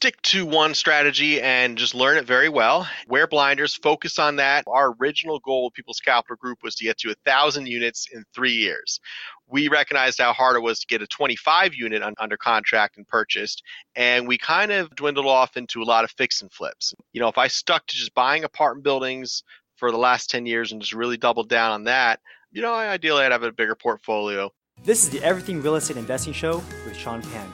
stick to one strategy and just learn it very well. Wear blinders, focus on that. Our original goal with People's Capital Group was to get to a thousand units in three years. We recognized how hard it was to get a 25 unit un- under contract and purchased, and we kind of dwindled off into a lot of fix and flips. You know, if I stuck to just buying apartment buildings for the last 10 years and just really doubled down on that, you know, ideally I'd have a bigger portfolio. This is the Everything Real Estate Investing Show with Sean Pan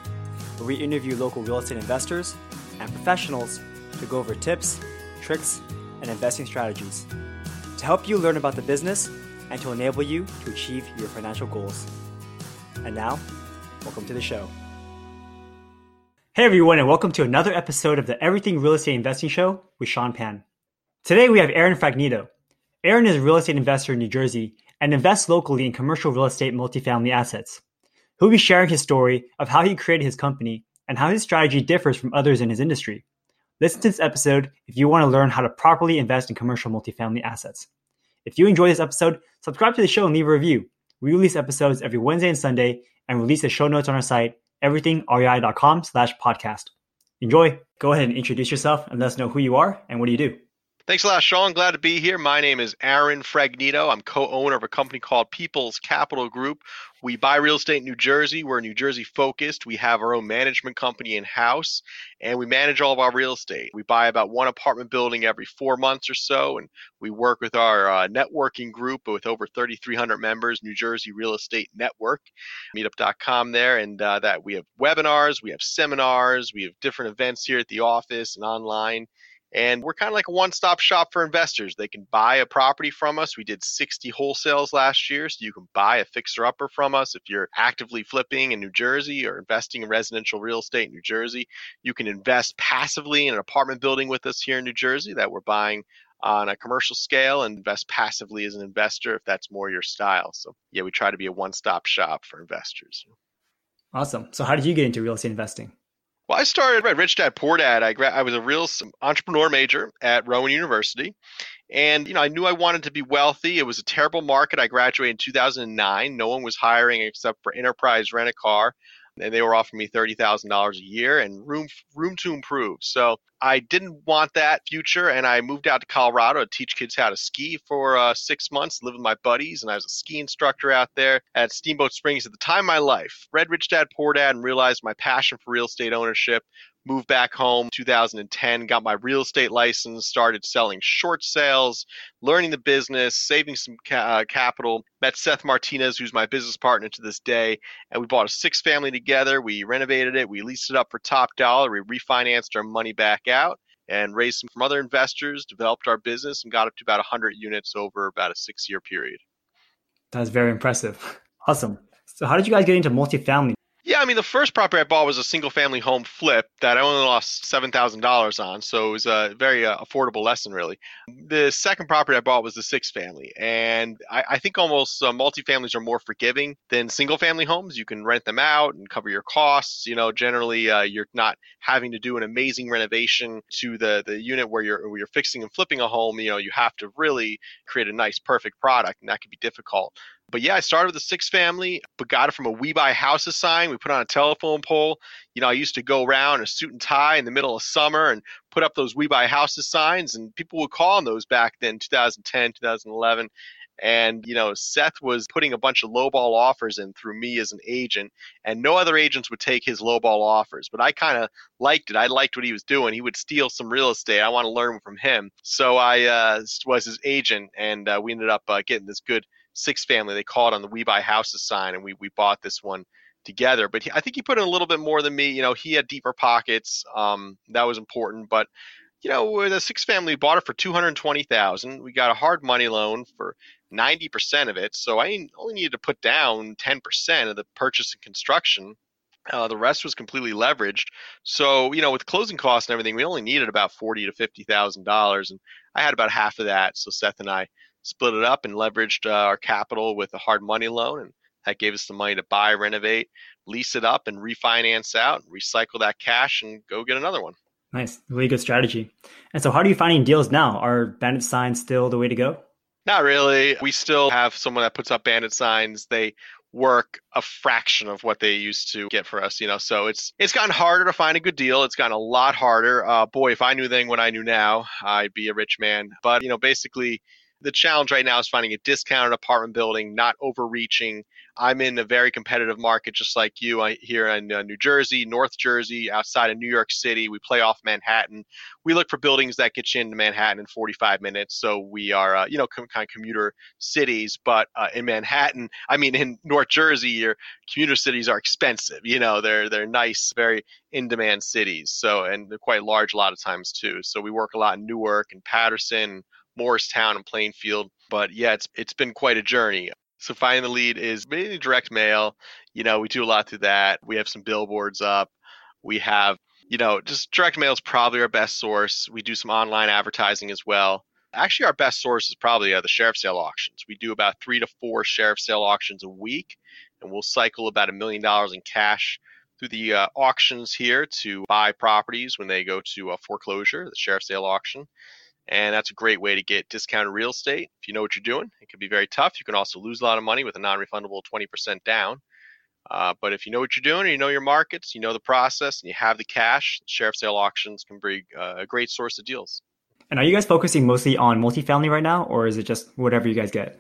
where we interview local real estate investors and professionals to go over tips, tricks, and investing strategies to help you learn about the business and to enable you to achieve your financial goals. And now, welcome to the show. Hey everyone, and welcome to another episode of the Everything Real Estate Investing Show with Sean Pan. Today we have Aaron Fragnito. Aaron is a real estate investor in New Jersey and invests locally in commercial real estate multifamily assets. He'll be sharing his story of how he created his company and how his strategy differs from others in his industry. Listen to this episode if you want to learn how to properly invest in commercial multifamily assets. If you enjoy this episode, subscribe to the show and leave a review. We release episodes every Wednesday and Sunday and release the show notes on our site, everythingrei.com slash podcast. Enjoy. Go ahead and introduce yourself and let us know who you are and what do you do. Thanks a lot, Sean. Glad to be here. My name is Aaron Fragnito. I'm co-owner of a company called People's Capital Group. We buy real estate in New Jersey. We're New Jersey focused. We have our own management company in house, and we manage all of our real estate. We buy about one apartment building every four months or so, and we work with our uh, networking group with over 3,300 members, New Jersey Real Estate Network, meetup.com there, and uh, that we have webinars, we have seminars, we have different events here at the office and online and we're kind of like a one stop shop for investors. They can buy a property from us. We did 60 wholesales last year. So you can buy a fixer upper from us if you're actively flipping in New Jersey or investing in residential real estate in New Jersey. You can invest passively in an apartment building with us here in New Jersey that we're buying on a commercial scale and invest passively as an investor if that's more your style. So, yeah, we try to be a one stop shop for investors. Awesome. So, how did you get into real estate investing? Well, I started at Rich Dad Poor Dad. I, I was a real entrepreneur major at Rowan University. And, you know, I knew I wanted to be wealthy. It was a terrible market. I graduated in 2009. No one was hiring except for Enterprise Rent a Car and they were offering me thirty thousand dollars a year and room room to improve. So I didn't want that future, and I moved out to Colorado to teach kids how to ski for uh, six months, live with my buddies, and I was a ski instructor out there at Steamboat Springs at the time of my life. Read Rich Dad Poor Dad and realized my passion for real estate ownership moved back home 2010 got my real estate license started selling short sales learning the business saving some ca- uh, capital met seth martinez who's my business partner to this day and we bought a six family together. We renovated it we leased it up for top dollar we refinanced our money back out and raised some from other investors developed our business and got up to about 100 units over about a six year period. That's very impressive. Awesome. So how did you guys get into multifamily yeah, I mean, the first property I bought was a single family home flip that I only lost $7,000 on. So it was a very uh, affordable lesson, really. The second property I bought was the six family. And I, I think almost uh, multifamilies are more forgiving than single family homes. You can rent them out and cover your costs. You know, generally, uh, you're not having to do an amazing renovation to the, the unit where you're, where you're fixing and flipping a home. You know, you have to really create a nice, perfect product, and that can be difficult. But yeah, I started with a six family, but got it from a We Buy Houses sign. We put on a telephone pole. You know, I used to go around in a suit and tie in the middle of summer and put up those We Buy Houses signs, and people would call on those back then, 2010, 2011. And, you know, Seth was putting a bunch of lowball offers in through me as an agent, and no other agents would take his lowball offers. But I kind of liked it. I liked what he was doing. He would steal some real estate. I want to learn from him. So I uh, was his agent, and uh, we ended up uh, getting this good six family. They call it on the We Buy Houses sign, and we we bought this one together. But he, I think he put in a little bit more than me. You know, he had deeper pockets. Um, that was important. But you know, the six family, bought it for two hundred twenty thousand. We got a hard money loan for ninety percent of it. So I only needed to put down ten percent of the purchase and construction. Uh, the rest was completely leveraged. So, you know, with closing costs and everything, we only needed about forty to fifty thousand dollars, and I had about half of that. So Seth and I split it up and leveraged uh, our capital with a hard money loan and that gave us the money to buy renovate lease it up and refinance out recycle that cash and go get another one nice really good strategy and so how are you finding deals now are bandit signs still the way to go not really we still have someone that puts up bandit signs they work a fraction of what they used to get for us, you know. So it's it's gotten harder to find a good deal. It's gotten a lot harder. Uh, boy, if I knew then what I knew now, I'd be a rich man. But you know, basically, the challenge right now is finding a discounted apartment building, not overreaching. I'm in a very competitive market, just like you here in uh, New Jersey, North Jersey, outside of New York City. We play off Manhattan. We look for buildings that get you into Manhattan in 45 minutes. So we are, uh, you know, com- kind of commuter cities. But uh, in Manhattan, I mean, in North Jersey, your commuter cities are expensive. You know, they're they're nice, very in-demand cities. So and they're quite large a lot of times too. So we work a lot in Newark and Paterson. Morristown and Plainfield. But yeah, it's it's been quite a journey. So finding the lead is mainly direct mail. You know, we do a lot through that. We have some billboards up. We have, you know, just direct mail is probably our best source. We do some online advertising as well. Actually, our best source is probably uh, the sheriff sale auctions. We do about three to four sheriff sale auctions a week, and we'll cycle about a million dollars in cash through the uh, auctions here to buy properties when they go to a foreclosure, the sheriff sale auction and that's a great way to get discounted real estate if you know what you're doing. It can be very tough. You can also lose a lot of money with a non-refundable 20% down. Uh, but if you know what you're doing, you know your markets, you know the process, and you have the cash, sheriff sale auctions can be uh, a great source of deals. And are you guys focusing mostly on multifamily right now, or is it just whatever you guys get?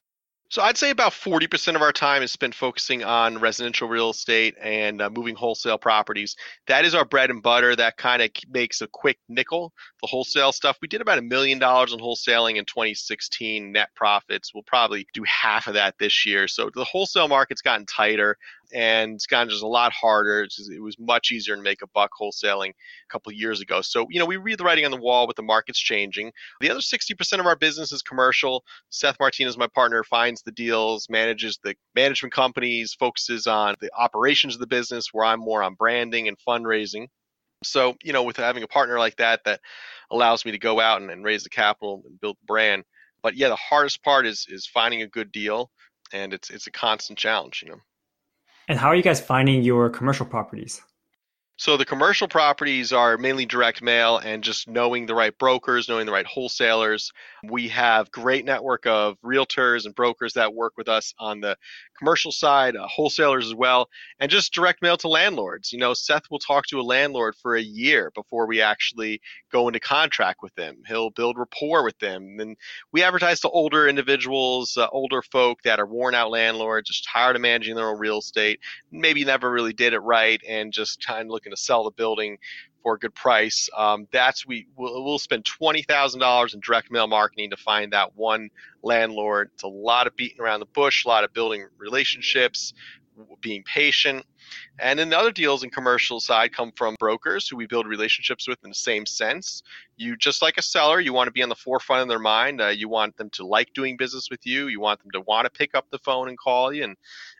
So I'd say about 40% of our time is spent focusing on residential real estate and uh, moving wholesale properties. That is our bread and butter. That kind of makes a quick nickel. The wholesale stuff, we did about a million dollars in wholesaling in 2016 net profits. We'll probably do half of that this year. So the wholesale market's gotten tighter and just a lot harder. It was much easier to make a buck wholesaling a couple years ago. So, you know, we read the writing on the wall with the markets changing. The other 60% of our business is commercial. Seth Martinez, my partner, finds the deals, manages the management companies, focuses on the operations of the business, where I'm more on branding and fundraising. So, you know, with having a partner like that, that allows me to go out and, and raise the capital and build the brand. But yeah, the hardest part is is finding a good deal, and it's it's a constant challenge, you know. And how are you guys finding your commercial properties? So the commercial properties are mainly direct mail and just knowing the right brokers, knowing the right wholesalers. We have great network of realtors and brokers that work with us on the commercial side, uh, wholesalers as well, and just direct mail to landlords. You know, Seth will talk to a landlord for a year before we actually go into contract with them. He'll build rapport with them. And we advertise to older individuals, uh, older folk that are worn out landlords, just tired of managing their own real estate, maybe never really did it right and just kind of looking to sell the building for a good price. Um, that's we we'll, we'll spend twenty thousand dollars in direct mail marketing to find that one landlord. It's a lot of beating around the bush, a lot of building relationships, being patient. And then the other deals in commercial side come from brokers who we build relationships with in the same sense. You just like a seller, you want to be on the forefront of their mind. Uh, you want them to like doing business with you. You want them to want to pick up the phone and call you and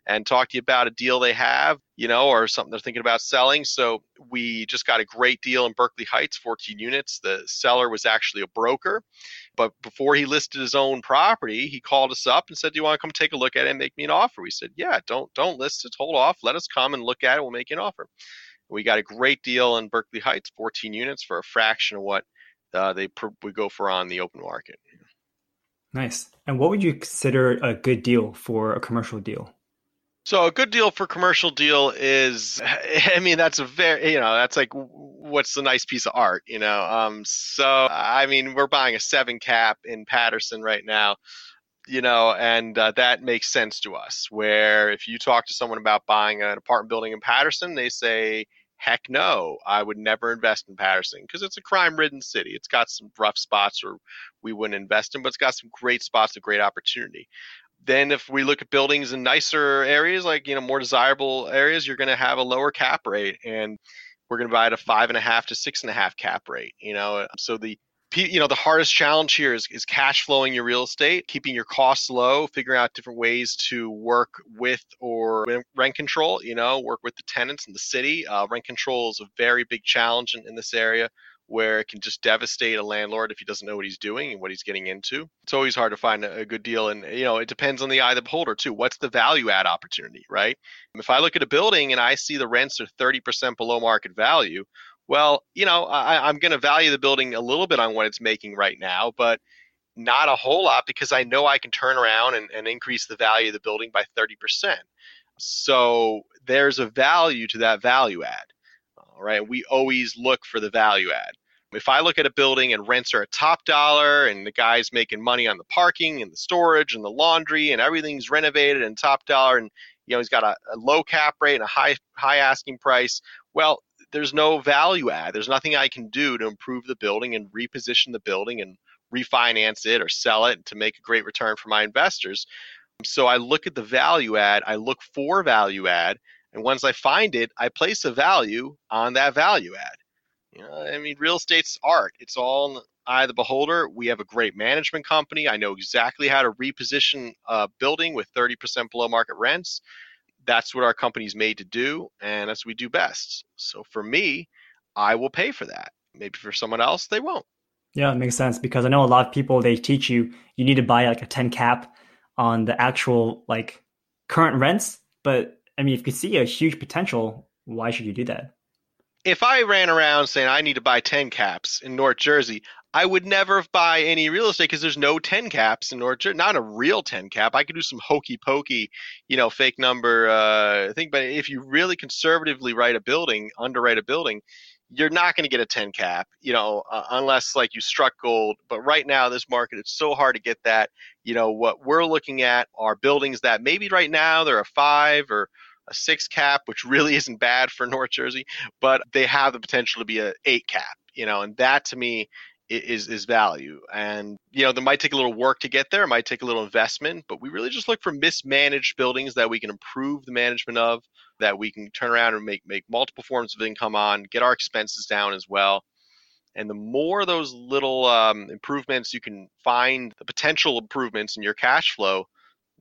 and talk to you about a deal they have, you know, or something they're thinking about selling. So we just got a great deal in Berkeley Heights, 14 units. The seller was actually a broker, but before he listed his own property, he called us up and said, "Do you want to come take a look at it and make me an offer?" We said, "Yeah, don't don't list it. Hold off. Let us come and look at it. We'll make you an offer." We got a great deal in Berkeley Heights, 14 units for a fraction of what uh, they pr- would go for on the open market. Nice. And what would you consider a good deal for a commercial deal? So a good deal for commercial deal is, I mean, that's a very, you know, that's like, what's the nice piece of art, you know? Um, so I mean, we're buying a seven cap in Paterson right now, you know, and uh, that makes sense to us. Where if you talk to someone about buying an apartment building in Paterson, they say, heck no, I would never invest in Paterson because it's a crime-ridden city. It's got some rough spots where we wouldn't invest in, but it's got some great spots of great opportunity then if we look at buildings in nicer areas like you know more desirable areas you're going to have a lower cap rate and we're going to buy at a five and a half to six and a half cap rate you know? So the you know the hardest challenge here is, is cash flowing your real estate keeping your costs low figuring out different ways to work with or rent control you know? Work with the tenants in the city. Uh, rent control is a very big challenge in, in this area where it can just devastate a landlord if he doesn't know what he's doing and what he's getting into. It's always hard to find a, good deal. And, you know, it depends on the eye of the beholder, too. What's the value add opportunity, right? If I look at a building and I see the rents are 30% below market value, well, you know, I, I'm going to value the building a little bit on what it's making right now, but not a whole lot because I know I can turn around and, and increase the value of the building by 30%. So there's a value to that value add. Right. We always look for the value add. If I look at a building and rents are a top dollar and the guy's making money on the parking and the storage and the laundry and everything's renovated and top dollar and you know he's got a, a low cap rate and a high high asking price, well, there's no value add. There's nothing I can do to improve the building and reposition the building and refinance it or sell it to make a great return for my investors. So I look at the value add, I look for value add, and once I find it, I place a value on that value add. You know, I mean, real estate's art. It's all in the eye of the beholder. We have a great management company. I know exactly how to reposition a building with 30% below market rents. That's what our company's made to do, and that's what we do best. So for me, I will pay for that. Maybe for someone else, they won't. Yeah, it makes sense because I know a lot of people they teach you you need to buy like a 10 cap on the actual like current rents, but I mean if you see a huge potential, why should you do that? if I ran around saying I need to buy 10 caps in North Jersey, I would never buy any real estate because there's no 10 caps in North Jersey. Not a real 10 cap. I could do some hokey pokey, you know, fake number uh, thing. But if you really conservatively write a building, underwrite a building, you're not going to get a 10 cap, you know, uh, unless like you struck gold. But right now, this market, it's so hard to get that. You know, what we're looking at are buildings that maybe right now they're a five or a six cap, which really isn't bad for North Jersey, but they have the potential to be a eight cap, you know, and that to me is is value. And you know, there might take a little work to get there, it might take a little investment, but we really just look for mismanaged buildings that we can improve the management of, that we can turn around and make make multiple forms of income on, get our expenses down as well. And the more those little um, improvements you can find, the potential improvements in your cash flow,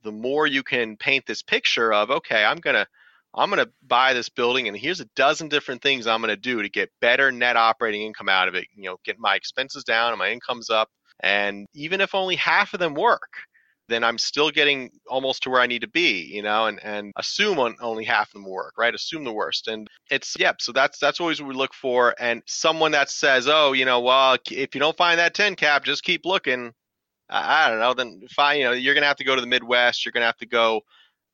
the more you can paint this picture of okay i'm going to i'm going to buy this building and here's a dozen different things i'm going to do to get better net operating income out of it you know get my expenses down and my income's up. And even if only half of them work then i'm still getting almost to where i need to be you know and and assume on only half of them work right? Assume the worst. And it's yep so that's that's always what we look for. And someone that says oh you know well if you don't find that 10 cap just keep looking I, don't know, then fine. You know, you're gonna have to go to the Midwest. You're gonna have to go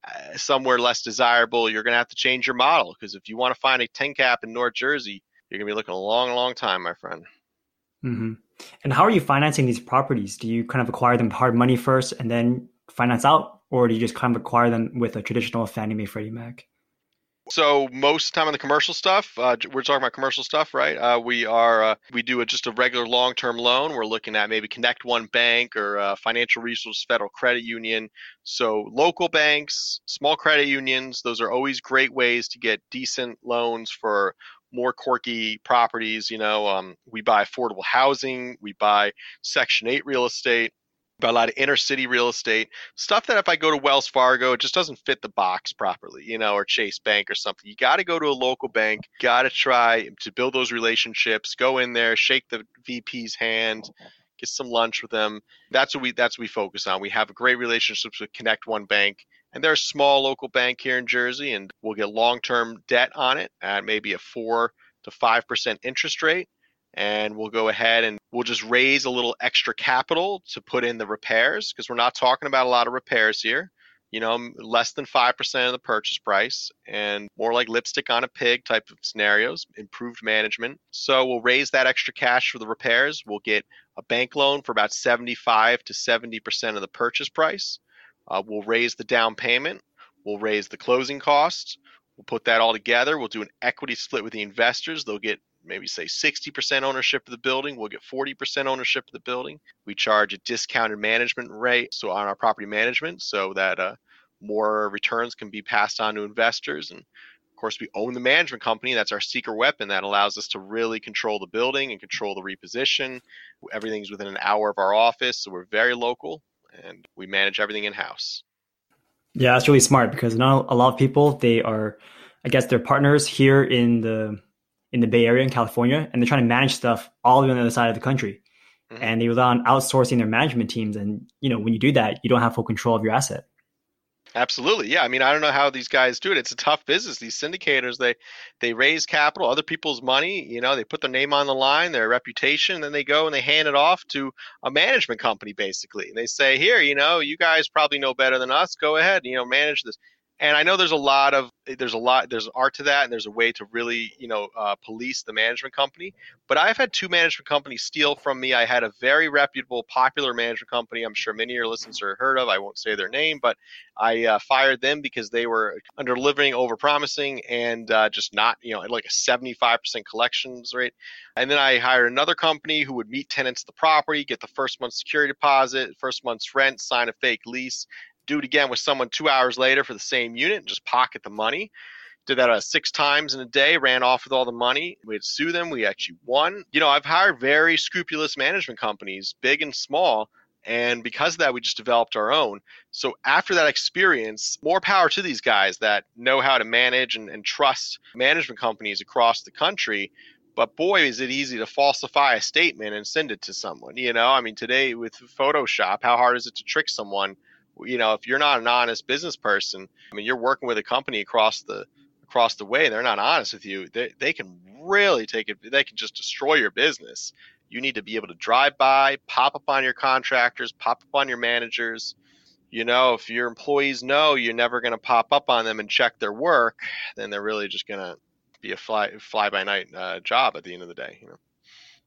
uh, somewhere less desirable. You're gonna have to change your model because if you want to find a 10 cap in North Jersey, you're gonna be looking a long, long time, my friend. Mm-hmm. And how are you financing these properties? Do you kind of acquire them hard money first and then finance out, or do you just kind of acquire them with a traditional Fannie Mae Freddie Mac? So most time on the commercial stuff, uh, we're talking about commercial stuff, right? Uh, we are uh, we do a, just a regular long-term loan. We're looking at maybe ConnectOne Bank or uh, Financial Resource Federal Credit Union. So local banks, small credit unions, those are always great ways to get decent loans for more quirky properties. You know, um, we buy affordable housing, we buy Section Eight real estate a lot of inner city real estate stuff that if I go to Wells Fargo, it just doesn't fit the box properly, you know, or Chase Bank or something. You got to go to a local bank, got to try to build those relationships, go in there, shake the VP's hand, get some lunch with them. That's what we that's what we focus on. We have great relationships with ConnectOne Bank, and they're a small local bank here in Jersey, and we'll get long-term debt on it at maybe a four to five percent interest rate and we'll go ahead and we'll just raise a little extra capital to put in the repairs because we're not talking about a lot of repairs here. You know less than 5% of the purchase price and more like lipstick on a pig type of scenarios improved management. So we'll raise that extra cash for the repairs. We'll get a bank loan for about 75 to 70% of the purchase price. Uh, we'll raise the down payment. We'll raise the closing costs. We'll put that all together. We'll do an equity split with the investors. They'll get maybe say 60% ownership of the building, we'll get 40% ownership of the building. We charge a discounted management rate so on our property management so that uh, more returns can be passed on to investors. And of course we own the management company that's our secret weapon that allows us to really control the building and control the reposition. Everything's within an hour of our office so we're very local and we manage everything in house yeah that's really smart because not a lot of people they are i guess they're partners here in the in the Bay Area in California, and they're trying to manage stuff all the way on the other side of the country. Mm-hmm. And they rely on outsourcing their management teams. And you know, when you do that, you don't have full control of your asset. Absolutely. Yeah. I mean, I don't know how these guys do it. It's a tough business. These syndicators, they they raise capital, other people's money, you know, they put their name on the line, their reputation, and then they go and they hand it off to a management company basically. And they say, "Here, you know, you guys probably know better than us. Go ahead, you know, manage this." And I know there's a lot of there's a lot there's art to that, and there's a way to really you know uh, police the management company. But I've had two management companies steal from me. I had a very reputable, popular management company. I'm sure many of your listeners are heard of. I won't say their name, but I uh, fired them because they were under delivering, over promising, and uh, just not you know like a 75% collections rate. And then I hired another company who would meet tenants at the property, get the first month's security deposit, first month's rent, sign a fake lease, do it again with someone two hours later for the same unit, and just pocket the money did that uh, six times in a day, ran off with all the money. We'd sue them. We actually won. You know, I've hired very scrupulous management companies, big and small. And because of that, we just developed our own. So after that experience, more power to these guys that know how to manage and, and trust management companies across the country. But boy, is it easy to falsify a statement and send it to someone. You know, I mean, today with Photoshop, how hard is it to trick someone? You know, if you're not an honest business person, I mean, you're working with a company across the across the way, they're not honest with you, they, they can really take it, they can just destroy your business. You need to be able to drive by, pop up on your contractors, pop up on your managers. You know, if your employees know you're never going to pop up on them and check their work, then they're really just going to be a fly fly by night uh, job at the end of the day. You know.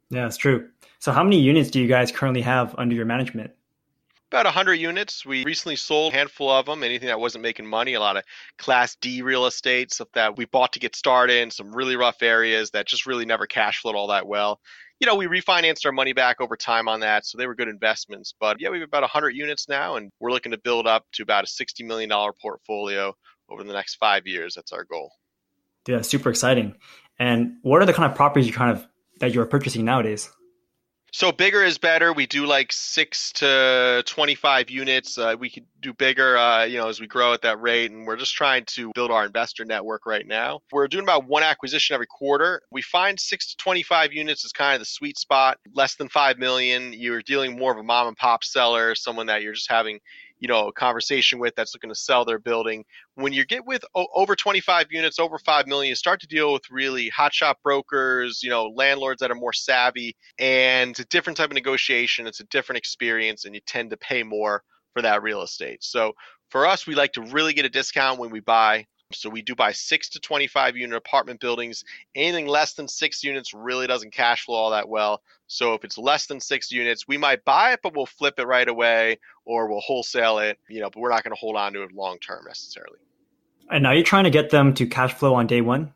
Yeah, that's true. So, how many units do you guys currently have under your management? About 100 units. We recently sold a handful of them, anything that wasn't making money, a lot of Class D real estate, stuff that we bought to get started in some really rough areas that just really never cash flowed all that well. You know, we refinanced our money back over time on that, so they were good investments. But yeah, we have about 100 units now, and we're looking to build up to about a $60 million portfolio over the next five years. That's our goal. Yeah, super exciting. And what are the kind of properties you kind of that you're purchasing nowadays? So bigger is better. We do like six to 25 units. Uh, we could do bigger, uh, you know, as we grow at that rate. And we're just trying to build our investor network right now. We're doing about one acquisition every quarter. We find six to 25 units is kind of the sweet spot. Less than five million, you're dealing more of a mom and pop seller, someone that you're just having you know a conversation with that's looking to sell their building. When you get with o- over 25 units over 5 million you start to deal with really hotshot brokers you know landlords that are more savvy and it's a different type of negotiation it's a different experience and you tend to pay more for that real estate. So for us we like to really get a discount when we buy so we do buy six to 25 unit apartment buildings. Anything less than six units really doesn't cash flow all that well. So if it's less than six units, we might buy it, but we'll flip it right away or we'll wholesale it, you know, but we're not going to hold on to it long term necessarily. And are you're trying to get them to cash flow on day one?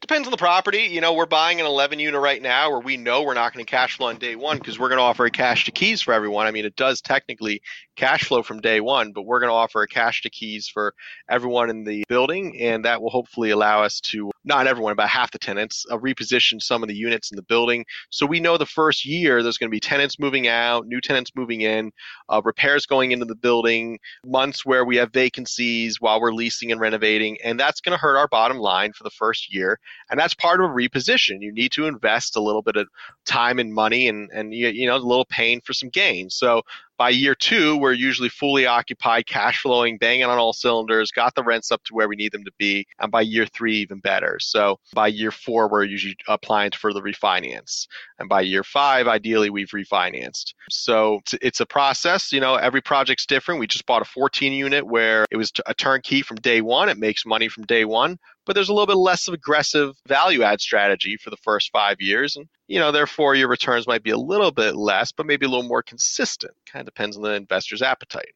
Depends on the property. You know, we're buying an 11 unit right now where we know we're not going to cash flow on day one because we're going to offer a cash to keys for everyone. I mean, it does technically cash flow from day one, but we're going to offer a cash to keys for everyone in the building. And that will hopefully allow us to, not everyone, about half the tenants, uh, reposition some of the units in the building. So we know the first year there's going to be tenants moving out, new tenants moving in, uh, repairs going into the building, months where we have vacancies while we're leasing and renovating. And that's going to hurt our bottom line for the first year and that's part of a reposition. You need to invest a little bit of time and money, and and you, you know a little pain for some gain. So by year two, we're usually fully occupied, cash flowing, banging on all cylinders, got the rents up to where we need them to be. And by year three, even better. So by year four, we're usually applying for the refinance. And by year five, ideally, we've refinanced. So it's a process. You know, every project's different. We just bought a 14 unit where it was a turnkey from day one. It makes money from day one but there's a little bit less of aggressive value add strategy for the first five years. And, you know, therefore your returns might be a little bit less, but maybe a little more consistent. Kind of depends on the investor's appetite.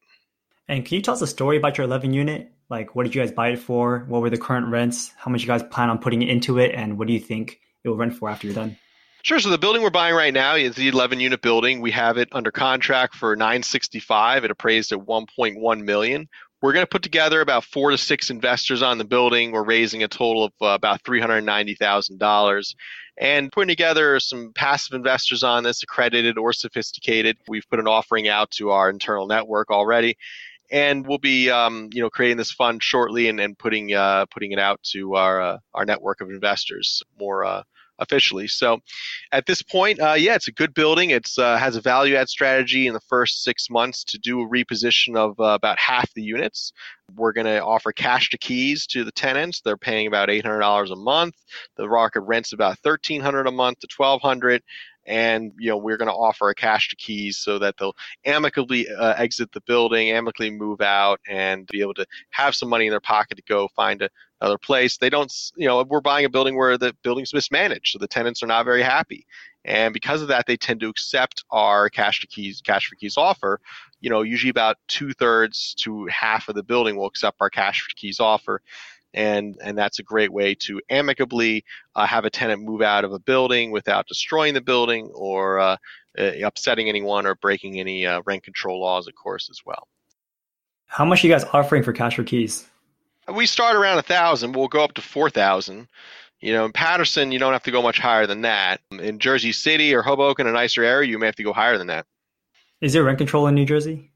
And can you tell us a story about your 11 unit? Like, what did you guys buy it for? What were the current rents? How much you guys plan on putting into it? And what do you think it will rent for after you're done? Sure. So the building we're buying right now is the 11 unit building. We have it under contract for 965. It appraised at 1.1 million. We're going to put together about four to six investors on the building. We're raising a total of uh, about $390,000 and putting together some passive investors on this, accredited or sophisticated. We've put an offering out to our internal network already. And we'll be, um, you know, creating this fund shortly and, and putting uh, putting it out to our uh, our network of investors more uh, officially. So at this point, uh, yeah, it's a good building. It uh, has a value add strategy in the first six months to do a reposition of uh, about half the units. We're going to offer cash to keys to the tenants. They're paying about $800 a month. The market rent's about 1,300 a month to $1,200 and you know we're going to offer a cash to keys so that they'll amicably uh, exit the building, amicably move out, and be able to have some money in their pocket to go find a, another place. They don't, you know, we're buying a building where the building's mismanaged, so the tenants are not very happy. And because of that, they tend to accept our cash to keys, cash for keys offer. You know, usually about two thirds to half of the building will accept our cash for keys offer and and that's a great way to amicably uh, have a tenant move out of a building without destroying the building or uh, uh, upsetting anyone or breaking any uh, rent control laws, of course, as well. How much are you guys offering for cash for keys? We start around a thousand. We'll go up to four thousand. You know, in Paterson, you don't have to go much higher than that. In Jersey City or Hoboken, a nicer area, you may have to go higher than that. Is there rent control in New Jersey?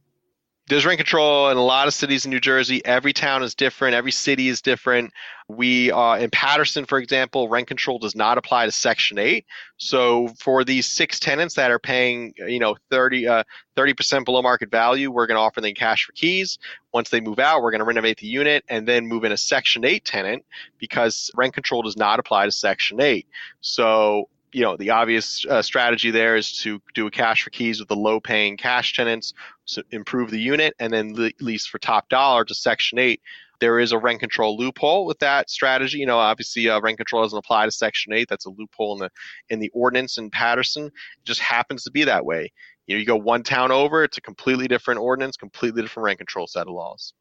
There's rent control in a lot of cities in New Jersey. Every town is different. Every city is different. We uh, in Paterson, for example, rent control does not apply to Section 8. So for these six tenants that are paying, you know, 30 uh, percent below market value, we're going to offer them cash for keys. Once they move out, we're going to renovate the unit and then move in a Section 8 tenant because rent control does not apply to Section 8. So you know the obvious uh, strategy there is to do a cash for keys with the low paying cash tenants so improve the unit and then le- lease for top dollar to section 8 there is a rent control loophole with that strategy. You know obviously uh, rent control doesn't apply to section 8 that's a loophole in the in the ordinance in paterson. It just happens to be that way. You know you go one town over it's a completely different ordinance completely different rent control set of laws.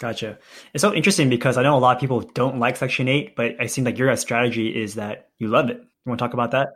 Gotcha. It's so interesting because I know a lot of people don't like Section 8, but it seems like your strategy is that you love it. You want to talk about that?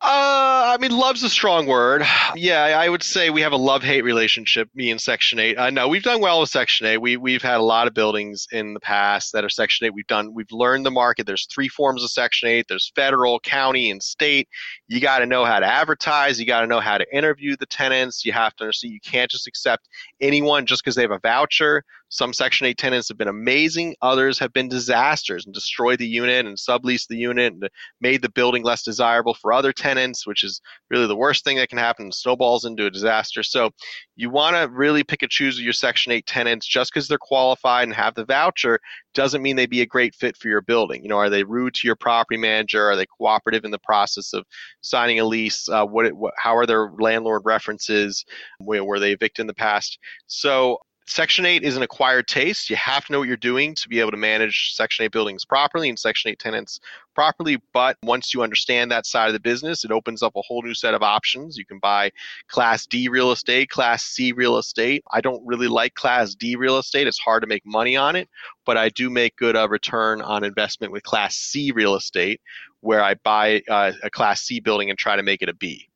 Uh, I mean, love's a strong word. Yeah, I would say we have a love-hate relationship, me and Section 8. Uh, know we've done well with Section 8. We, we've had a lot of buildings in the past that are Section 8. We've done, we've learned the market. There's three forms of Section 8. There's federal, county, and state. You got to know how to advertise. You got to know how to interview the tenants. You have to understand you can't just accept anyone just because they have a voucher. Some Section 8 tenants have been amazing. Others have been disasters and destroyed the unit and subleased the unit and made the building less desirable for other tenants, which is really the worst thing that can happen. Snowballs into a disaster. So you want to really pick and choose your Section 8 tenants just because they're qualified and have the voucher doesn't mean they'd be a great fit for your building. You know, are they rude to your property manager? Are they cooperative in the process of signing a lease? Uh, what, what, how are their landlord references? Where were they evicted in the past? So Section 8 is an acquired taste. You have to know what you're doing to be able to manage Section 8 buildings properly and Section 8 tenants properly. But once you understand that side of the business, it opens up a whole new set of options. You can buy Class D real estate, Class C real estate. I don't really like Class D real estate. It's hard to make money on it, but I do make good uh, return on investment with Class C real estate, where I buy uh, a Class C building and try to make it a B.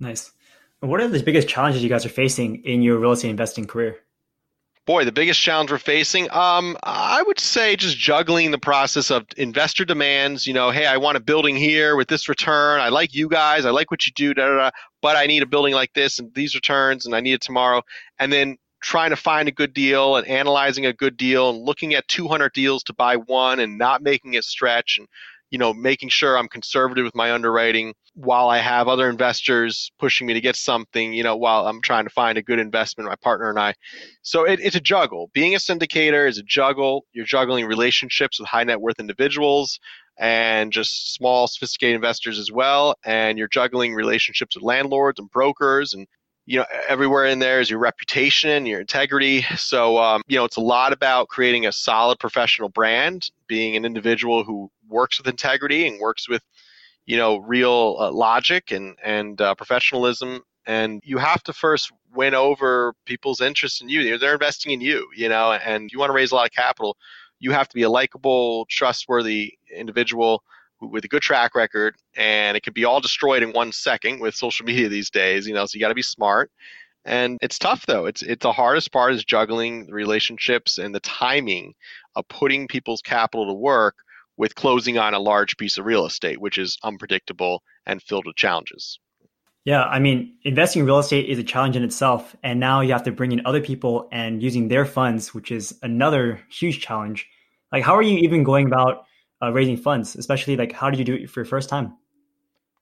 Nice. What are the biggest challenges you guys are facing in your real estate investing career? Boy, the biggest challenge we're facing, um, I would say just juggling the process of investor demands. You know, hey, I want a building here with this return. I like you guys. I like what you do, da, da, da, but I need a building like this and these returns, and I need it tomorrow. And then trying to find a good deal and analyzing a good deal and looking at 200 deals to buy one and not making it stretch and you know, making sure I'm conservative with my underwriting while I have other investors pushing me to get something, you know, while I'm trying to find a good investment, my partner and I. So it, it's a juggle. Being a syndicator is a juggle. You're juggling relationships with high net worth individuals and just small, sophisticated investors as well. And you're juggling relationships with landlords and brokers and you know everywhere in there is your reputation your integrity. So um, you know it's a lot about creating a solid professional brand being an individual who works with integrity and works with you know real uh, logic and and uh, professionalism. And you have to first win over people's interest in you. They're investing in you you know and you want to raise a lot of capital. You have to be a likable trustworthy individual with a good track record, and it could be all destroyed in one second with social media these days. You know, so you got to be smart. And it's tough though. It's it's the hardest part is juggling the relationships and the timing of putting people's capital to work with closing on a large piece of real estate, which is unpredictable and filled with challenges. Yeah, I mean, investing in real estate is a challenge in itself, and now you have to bring in other people and using their funds, which is another huge challenge. Like, how are you even going about uh, raising funds, especially like how did you do it for your first time?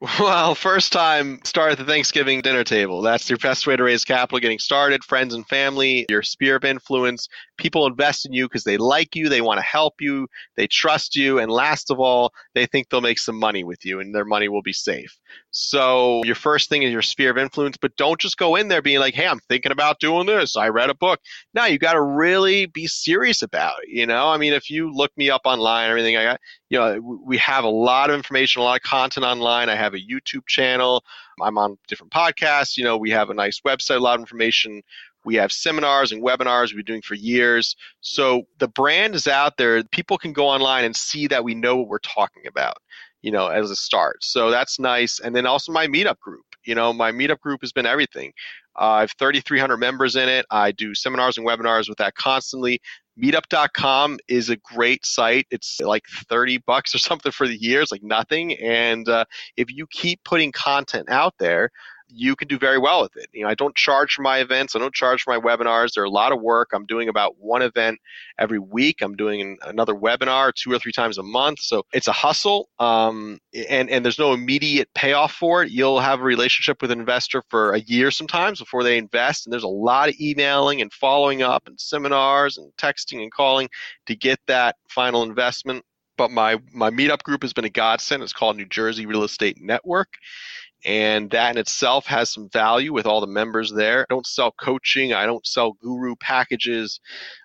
Well, first time, start at the Thanksgiving dinner table. That's your best way to raise capital getting started. Friends and family, your sphere of influence. People invest in you because they like you, they want to help you, they trust you, and last of all, they think they'll make some money with you and their money will be safe. So, your first thing is your sphere of influence, but don't just go in there being like, hey, I'm thinking about doing this. I read a book. No, you got to really be serious about it. You know, I mean, if you look me up online, everything I got, you know, we have a lot of information, a lot of content online. I have a YouTube channel. I'm on different podcasts. You know, we have a nice website, a lot of information. We have seminars and webinars we've been doing for years. So the brand is out there. People can go online and see that we know what we're talking about, you know, as a start. So that's nice. And then also my meetup group. You know, my meetup group has been everything. Uh, I have 3,300 members in it. I do seminars and webinars with that constantly. Meetup.com is a great site. It's like 30 bucks or something for the year. It's like nothing. And uh, if you keep putting content out there, you can do very well with it. You know, I don't charge for my events. I don't charge for my webinars. They're a lot of work. I'm doing about one event every week. I'm doing another webinar two or three times a month. So it's a hustle, um, and and there's no immediate payoff for it. You'll have a relationship with an investor for a year sometimes before they invest, and there's a lot of emailing and following up and seminars and texting and calling to get that final investment. But my my meetup group has been a godsend. It's called New Jersey Real Estate Network and that in itself has some value with all the members there. I don't sell coaching, I don't sell guru packages,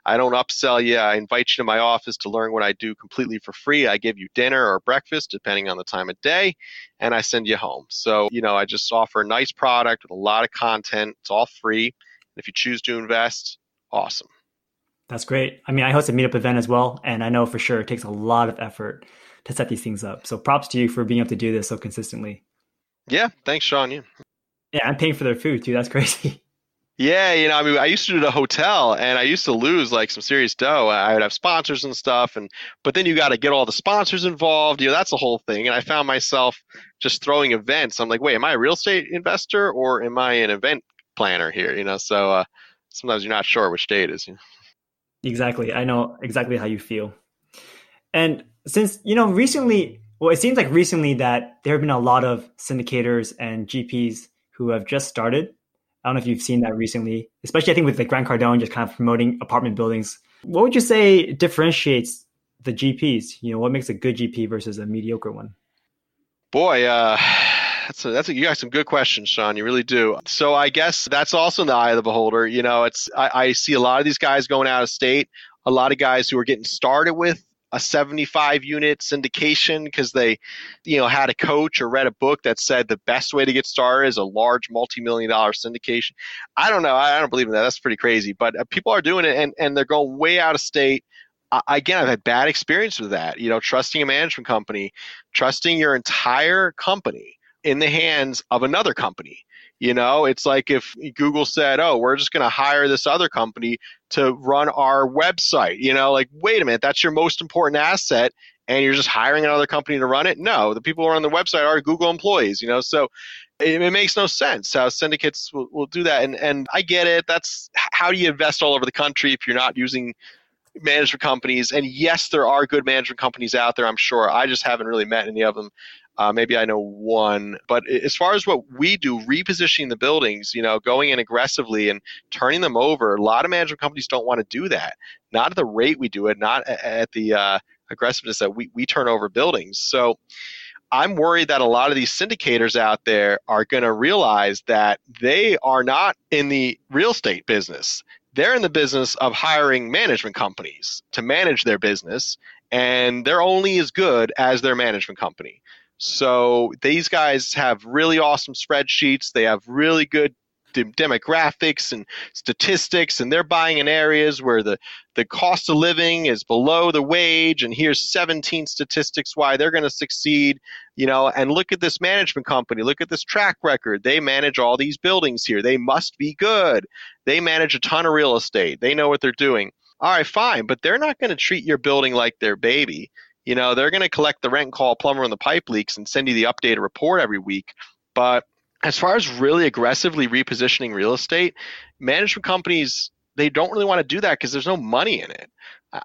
I don't upsell you. I invite you to my office to learn what I do completely for free. I give you dinner or breakfast depending on the time of day, and I send you home. So, you know, I just offer a nice product with a lot of content. It's all free. If you choose to invest, awesome. That's great. I mean, I host a meetup event as well, and I know for sure it takes a lot of effort to set these things up. So props to you for being able to do this so consistently. Yeah, thanks, Sean. Yeah. Yeah, I'm paying for their food too. That's crazy. Yeah, you know, I mean, I used to do the hotel, and I used to lose like some serious dough. I would have sponsors and stuff, and but then you got to get all the sponsors involved. You know, that's the whole thing. And I found myself just throwing events. I'm like, wait, am I a real estate investor or am I an event planner here? You know, so uh, sometimes you're not sure which day it is. You know? Exactly, I know exactly how you feel. And since you know, recently well, it seems like recently that there have been a lot of syndicators and GPs who have just started. I don't know if you've seen that recently, especially I think with like Grant Cardone just kind of promoting apartment buildings. What would you say differentiates the GPs? You know, what makes a good GP versus a mediocre one? Boy, uh, that's a, that's a, you got some good questions, Sean. You really do. So I guess that's also in the eye of the beholder. You know, it's I, I see a lot of these guys going out of state. A lot of guys who are getting started with a 75 unit syndication because they you know had a coach or read a book that said the best way to get started is a large multi-million dollar syndication. I don't know. I don't believe in that. That's pretty crazy. But uh, people are doing it and, and they're going way out of state. Uh, again i've had bad experience with that. You know trusting a management company trusting your entire company in the hands of another company you know, it's like if Google said, "Oh, we're just going to hire this other company to run our website." You know, like, wait a minute, that's your most important asset, and you're just hiring another company to run it. No, the people who are on the website are Google employees. You know, so it, it makes no sense how syndicates will, will do that. And and I get it. That's how do you invest all over the country if you're not using management companies and yes there are good management companies out there i'm sure i just haven't really met any of them uh, maybe I know one. But as far as what we do, repositioning the buildings, you know, going in aggressively and turning them over, a lot of management companies don't want to do that. Not at the rate we do it, not at the uh, aggressiveness that we, we turn over buildings. So I'm worried that a lot of these syndicators out there are going to realize that they are not in the real estate business. They're in the business of hiring management companies to manage their business, and they're only as good as their management company. So these guys have really awesome spreadsheets. They have really good demographics and statistics and they're buying in areas where the, the cost of living is below the wage and here's 17 statistics why they're going to succeed you know and look at this management company. Look at this track record. They manage all these buildings here. They must be good. They manage a ton of real estate. They know what they're doing. All right fine but they're not going to treat your building like their baby you know, they're going to collect the rent call a plumber when the pipe leaks and send you the updated report every week. But as far as really aggressively repositioning real estate, management companies they don't really want to do that because there's no money in it.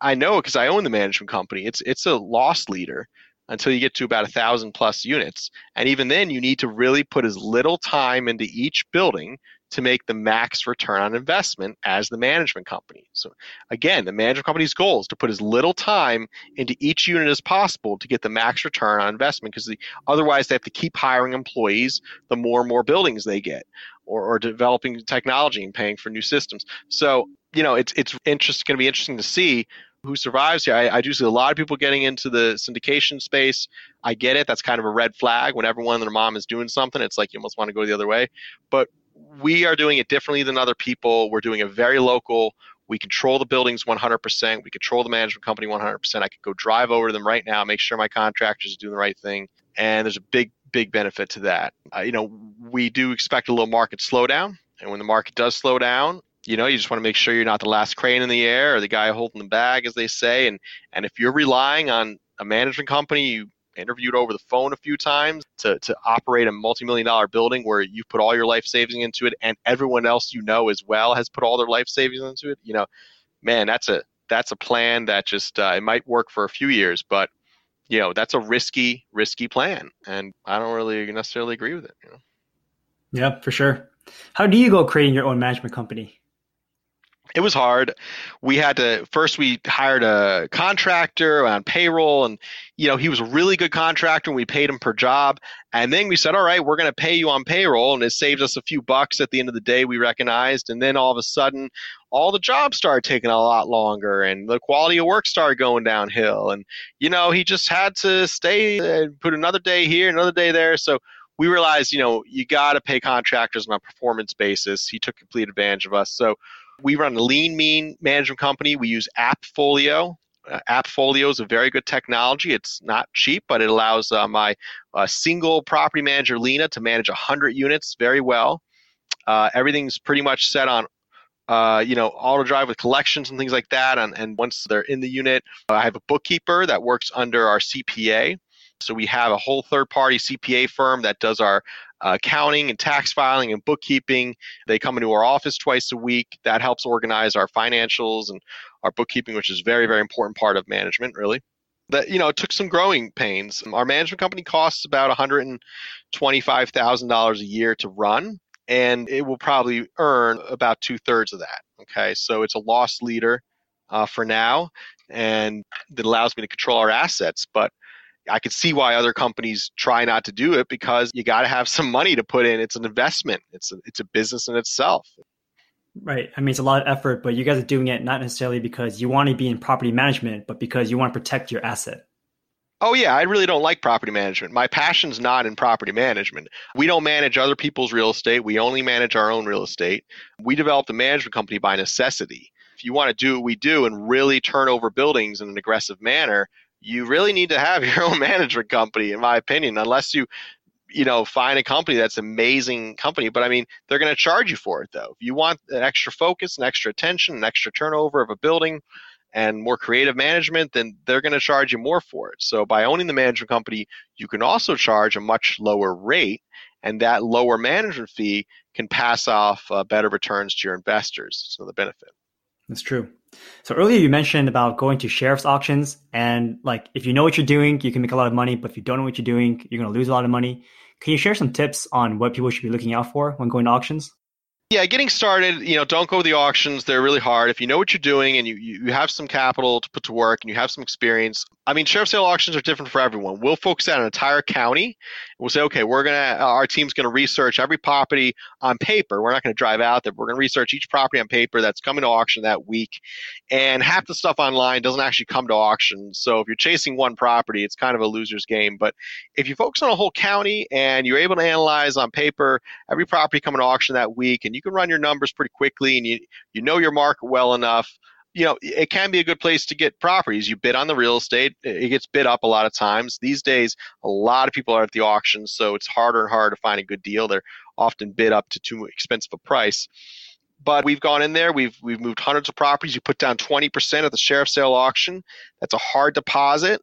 I know because I own the management company. It's it's a loss leader. until you get to about a thousand plus units. And even then, you need to really put as little time into each building to make the max return on investment as the management company. So again, the management company's goal is to put as little time into each unit as possible to get the max return on investment because the, otherwise they have to keep hiring employees the more and more buildings they get or, or developing technology and paying for new systems. So, you know, it's it's going to be interesting to see who survives here. I, I, do see a lot of people getting into the syndication space. I get it. That's kind of a red flag. When everyone and their mom is doing something, it's like you almost want to go the other way. But we are doing it differently than other people. We're doing it very local. We control the buildings 100%. We control the management company 100%. I could go drive over to them right now, make sure my contractors are doing the right thing. And there's a big, big benefit to that. Uh, you know, we do expect a little market slowdown. And when the market does slow down, you know, you just want to make sure you're not the last crane in the air or the guy holding the bag, as they say. And and if you're relying on a management company you interviewed over the phone a few times to, to operate a multi-million dollar building where you've put all your life savings into it and everyone else you know as well has put all their life savings into it you know man that's a that's a plan that just uh, it might work for a few years but you know that's a risky risky plan and i don't really necessarily agree with it you know? Yeah for sure. How do you go creating your own management company it was hard. We had to first we hired a contractor on payroll and you know he was a really good contractor and we paid him per job. And then we said all right we're going to pay you on payroll. And it saved us a few bucks at the end of the day we recognized. And then all of a sudden all the jobs started taking a lot longer and the quality of work started going downhill. And you know he just had to stay and put another day here another day there. So we realized you know you got to pay contractors on a performance basis. He took complete advantage of us. So we run a lean mean management company. We use AppFolio. Uh, AppFolio is a very good technology. It's not cheap, but it allows uh, my uh, single property manager, Lena, to manage 100 units very well. Uh, everything's pretty much set on uh, you know, auto drive with collections and things like that. And, and once they're in the unit, I have a bookkeeper that works under our CPA. So we have a whole third party CPA firm that does our uh, accounting and tax filing and bookkeeping. They come into our office twice a week. That helps organize our financials and our bookkeeping, which is very, very important part of management, really. That you know, it took some growing pains. Our management company costs about $125,000 a year to run, and it will probably earn about two thirds of that. Okay, so it's a loss leader uh, for now, and that allows me to control our assets, but I could see why other companies try not to do it because you got to have some money to put in. It's an investment. It's a, it's a business in itself. Right. I mean, it's a lot of effort, but you guys are doing it not necessarily because you want to be in property management, but because you want to protect your asset. Oh yeah, I really don't like property management. My passion's not in property management. We don't manage other people's real estate. We only manage our own real estate. We developed a management company by necessity. If you want to do what we do and really turn over buildings in an aggressive manner, you really need to have your own management company, in my opinion, unless you you know find a company that's amazing company. But i mean they're going to charge you for it though. If you want an extra focus an extra attention an extra turnover of a building and more creative management then they're going to charge you more for it. So by owning the management company you can also charge a much lower rate and that lower management fee can pass off uh, better returns to your investors. So the benefit. That's true so earlier you mentioned about going to sheriff's auctions and like if you know what you're doing, you can make a lot of money, but if you don't know what you're doing, you're going to lose a lot of money. Can you share some tips on what people should be looking out for when going to auctions? Yeah, getting started, you know, don't go to the auctions. They're really hard. If you know what you're doing and you, you have some capital to put to work and you have some experience, I mean, sheriff sale auctions are different for everyone. We'll focus on an entire county. We'll say, okay, we're to, our team's to research every property on paper. We're not to drive out there. We're to research each property on paper that's coming to auction that week. And half the stuff online doesn't actually come to auction. So if you're chasing one property, it's kind of a loser's game. But if you focus on a whole county and you're able to analyze on paper every property coming to auction that week and you can run your numbers pretty quickly and you, you know your market well enough, you know, it can be a good place to get properties. You bid on the real estate, it gets bid up a lot of times. These days, a lot of people are at the auctions, so it's harder and harder to find a good deal. They're often bid up to too expensive a price. But we've gone in there, we've we've moved hundreds of properties. You put down 20% of the sheriff sale auction. That's a hard deposit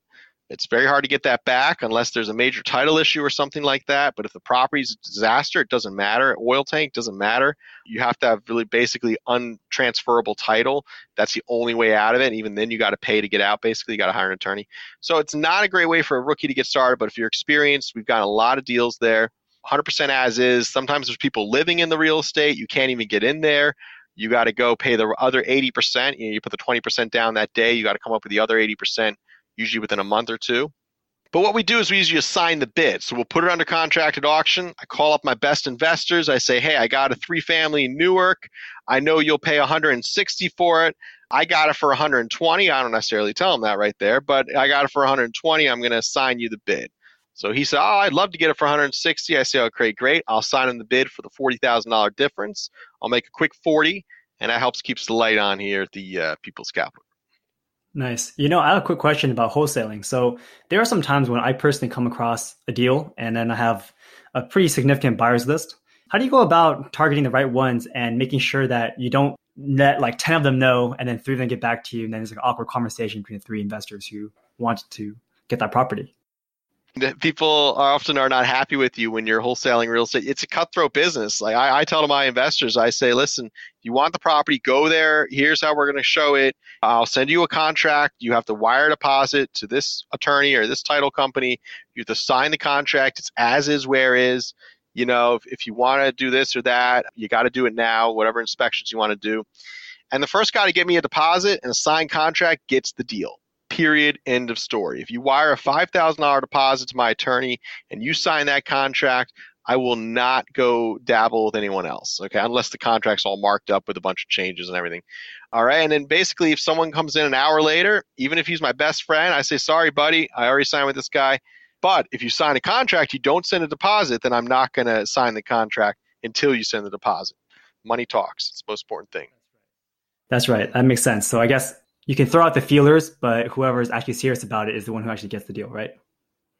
It's very hard to get that back unless there's a major title issue or something like that. But if the property's a disaster, it doesn't matter. Oil tank doesn't matter. You have to have really basically untransferable title. That's the only way out of it. Even then, you got to pay to get out. Basically, you got to hire an attorney. So it's not a great way for a rookie to get started. But if you're experienced, we've got a lot of deals there. 100% as is. Sometimes there's people living in the real estate. You can't even get in there. You got to go pay the other 80%. You, know, you put the 20% down that day. You got to come up with the other 80% usually within a month or two. But what we do is we usually assign the bid. So we'll put it under contract at auction. I call up my best investors. I say, hey, I got a three family in Newark. I know you'll pay 160 for it. I got it for 120. I don't necessarily tell them that right there, but I got it for 120. I'm going to assign you the bid. So he said, Oh, I'd love to get it for 160. I say, Okay, great. I'll sign him the bid for the $40,000 difference. I'll make a quick 40, and that helps keeps the light on here at the uh, People's Capital. Nice. You know, I have a quick question about wholesaling. So there are some times when I personally come across a deal and then I have a pretty significant buyers list. How do you go about targeting the right ones and making sure that you don't let like 10 of them know and then three of them get back to you and then there's like an awkward conversation between the three investors who want to get that property? People are often are not happy with you when you're wholesaling real estate. It's a cutthroat business. Like I, I tell to my investors, I say, listen, you want the property, go there. Here's how we're going to show it. I'll send you a contract. You have to wire deposit to this attorney or this title company. You have to sign the contract. It's as is, where is. You know, if, if you want to do this or that, you got to do it now, whatever inspections you want to do. And the first guy to get me a deposit and a signed contract gets the deal period end of story. If you wire a $5000 deposit to my attorney and you sign that contract i will not go dabble with anyone else okay unless the contract's all marked up with a bunch of changes and everything. All right and then basically if someone comes in an hour later even if he's my best friend i say sorry buddy i already signed with this guy. But if you sign a contract you don't send a deposit then i'm not going to sign the contract until you send the deposit. Money talks. It's the most important thing. That's right. That makes sense. So i guess you can throw out the feelers, but whoever is actually serious about it is the one who actually gets the deal, right?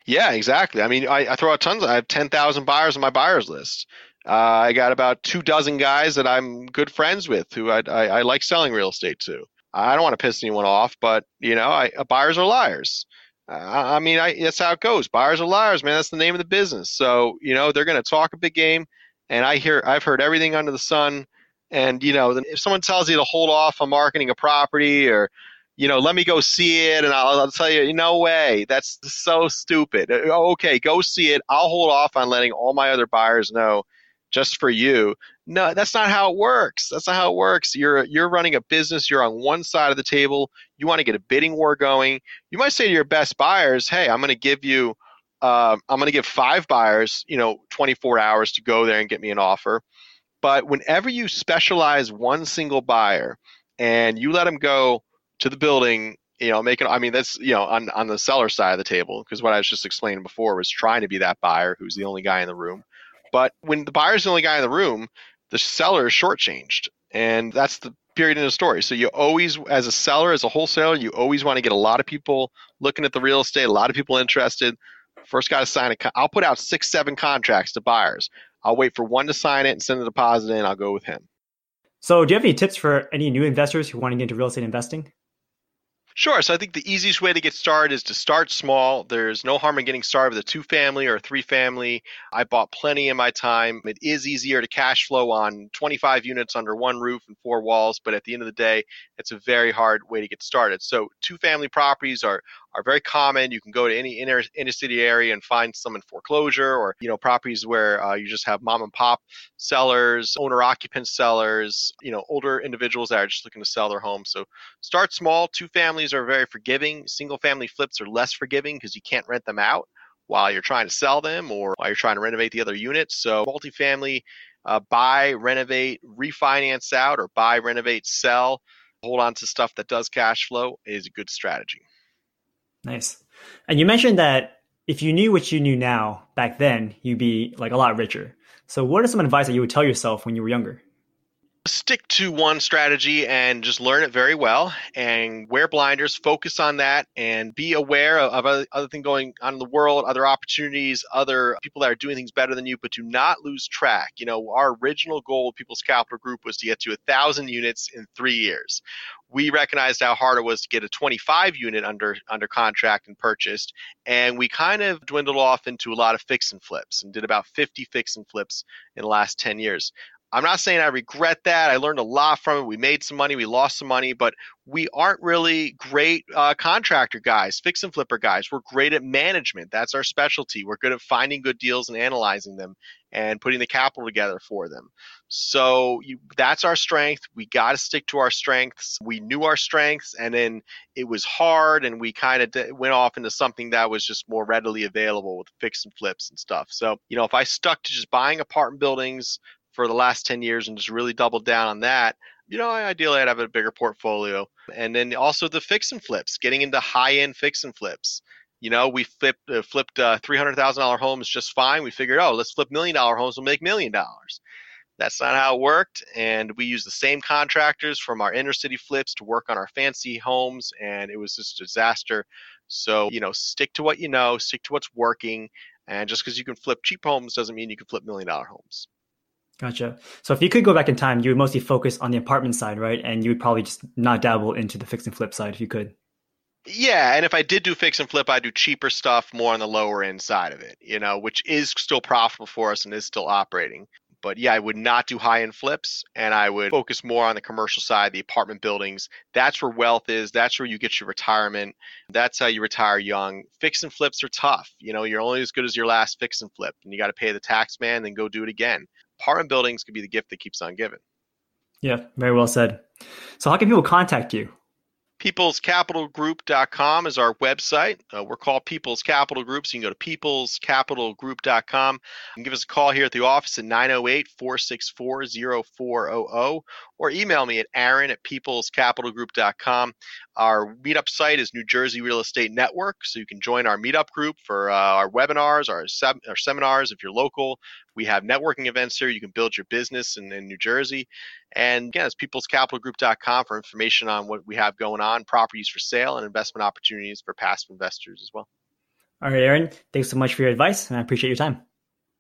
Yeah, exactly. I mean, I, I throw out tons. Of, I have ten thousand buyers on my buyers list. Uh, I got about two dozen guys that I'm good friends with who I, I, I like selling real estate to. I don't want to piss anyone off, but you know, I, uh, buyers are liars. Uh, I mean, I, that's how it goes. Buyers are liars, man. That's the name of the business. So you know, they're going to talk a big game, and I hear I've heard everything under the sun and you know, if someone tells you to hold off on marketing a property or you know, let me go see it, and I'll, I'll, tell you, no way, that's so stupid. Uh, okay, go see it. I'll hold off on letting all my other buyers know, just for you. No, that's not how it works. That's not how it works. You're you're running a business. You're on one side of the table. You want to get a bidding war going. You might say to your best buyers, "Hey, I'm going to give you, uh, I'm going to give five buyers, you know, 24 hours to go there and get me an offer." But whenever you specialize one single buyer and you let them go to the building, you know, making, I mean, that's, you know, on, on the seller side of the table, because what I was just explaining before was trying to be that buyer who's the only guy in the room. But when the buyer's the only guy in the room, the seller is shortchanged. And that's the period in the story. So you always, as a seller, as a wholesaler, you always want to get a lot of people looking at the real estate, a lot of people interested. First got to sign a. I'll put out six, seven contracts to buyers. I'll wait for one to sign it and send the deposit in. I'll go with him. So, do you have any tips for any new investors who want to get into real estate investing? Sure. So I think the easiest way to get started is to start small. There's no harm in getting started with a two family or a three family. I bought plenty in my time. It is easier to cash flow on 25 units under one roof and four walls, but at the end of the day, it's a very hard way to get started. So two family properties are are very common. You can go to any inner inner city area and find some in foreclosure, or you know properties where uh, you just have mom and pop sellers, owner occupant sellers, you know older individuals that are just looking to sell their home. So start small. Two families are very forgiving. Single family flips are less forgiving because you can't rent them out while you're trying to sell them or while you're trying to renovate the other units. So multifamily, uh, buy, renovate, refinance out, or buy, renovate, sell. Hold on to stuff that does cash flow is a good strategy. Nice. And you mentioned that if you knew what you knew now back then, you'd be like a lot richer. So what are some advice that you would tell yourself when you were younger? Stick to one strategy and just learn it very well and wear blinders focus on that and be aware of, of other, other things going on in the world other opportunities other people that are doing things better than you but do not lose track. You know our original goal with people's capital group was to get to a thousand units in three years. We recognized how hard it was to get a 25 unit under under contract and purchased and we kind of dwindled off into a lot of fix and flips and did about 50 fix and flips in the last 10 years I'm not saying I regret that. I learned a lot from it. We made some money, we lost some money, but we aren't really great uh, contractor guys, fix and flipper guys. We're great at management. That's our specialty. We're good at finding good deals and analyzing them and putting the capital together for them. So you, that's our strength. We got to stick to our strengths. We knew our strengths, and then it was hard, and we kind of d- went off into something that was just more readily available with fix and flips and stuff. So, you know, if I stuck to just buying apartment buildings, for the last 10 years and just really doubled down on that, you know, ideally I'd have a bigger portfolio. And then also the fix and flips, getting into high end fix and flips. You know, we flipped uh, flipped uh, three hundred thousand dollar homes just fine. We figured, oh, let's flip million dollar homes. We'll make million dollars. That's not how it worked. And we used the same contractors from our inner city flips to work on our fancy homes, and it was just a disaster. So you know, stick to what you know, stick to what's working. And just because you can flip cheap homes doesn't mean you can flip million dollar homes. Gotcha. So if you could go back in time, you would mostly focus on the apartment side, right? And you would probably just not dabble into the fix and flip side if you could. Yeah, and if I did do fix and flip, I'd do cheaper stuff more on the lower end side of it, you know, which is still profitable for us and is still operating. But yeah, I would not do high end flips and I would focus more on the commercial side, the apartment buildings. That's where wealth is. That's where you get your retirement. That's how you retire young. Fix and flips are tough. You know, you're only as good as your last fix and flip and you got to pay the tax man, then go do it again apartment buildings could be the gift that keeps on giving. Yeah, very well said. So, how can people contact you? peoplescapitalgroup.com is our website. Uh, we're called People's Capital Group, so you can go to peoplescapitalgroup.com and give us a call here at the office at 908 464 0400 or email me at aaron at peoplescapitalgroup.com. Our meetup site is New Jersey Real Estate Network, so you can join our meetup group for uh, our webinars, our, our seminars if you're local. We have networking events here. You can build your business in, in New Jersey. And again, it's peoplescapitalgroup.com for information on what we have going on, properties for sale, and investment opportunities for passive investors as well. All right, Aaron, thanks so much for your advice, and I appreciate your time.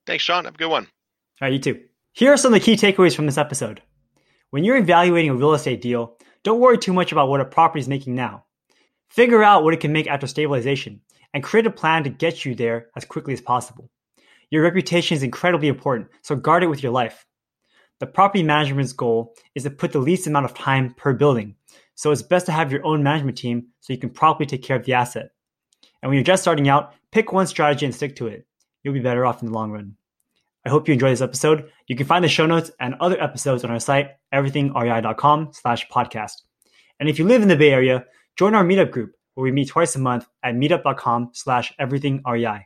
Thanks, Sean. Have a good one. All right, you too. Here are some of the key takeaways from this episode. When you're evaluating a real estate deal, don't worry too much about what a property is making now. Figure out what it can make after stabilization and create a plan to get you there as quickly as possible. Your reputation is incredibly important, so guard it with your life. The property management's goal is to put the least amount of time per building, so it's best to have your own management team so you can properly take care of the asset. And when you're just starting out, pick one strategy and stick to it. You'll be better off in the long run. I hope you enjoyed this episode. You can find the show notes and other episodes on our site, everythingrei.com slash podcast. And if you live in the Bay Area, join our meetup group where we meet twice a month at meetup.com slash everythingrei.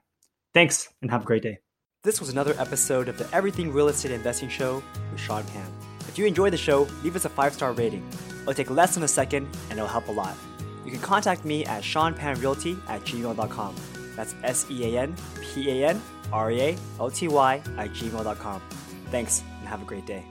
Thanks and have a great day. This was another episode of the Everything Real Estate Investing Show with Sean Pan. If you enjoyed the show, leave us a five-star rating. It'll take less than a second and it'll help a lot. You can contact me at seanpanrealty at gmail.com. That's S-E-A-N-P-A-N R-E-A-L-T-Y at gmail.com. Thanks and have a great day.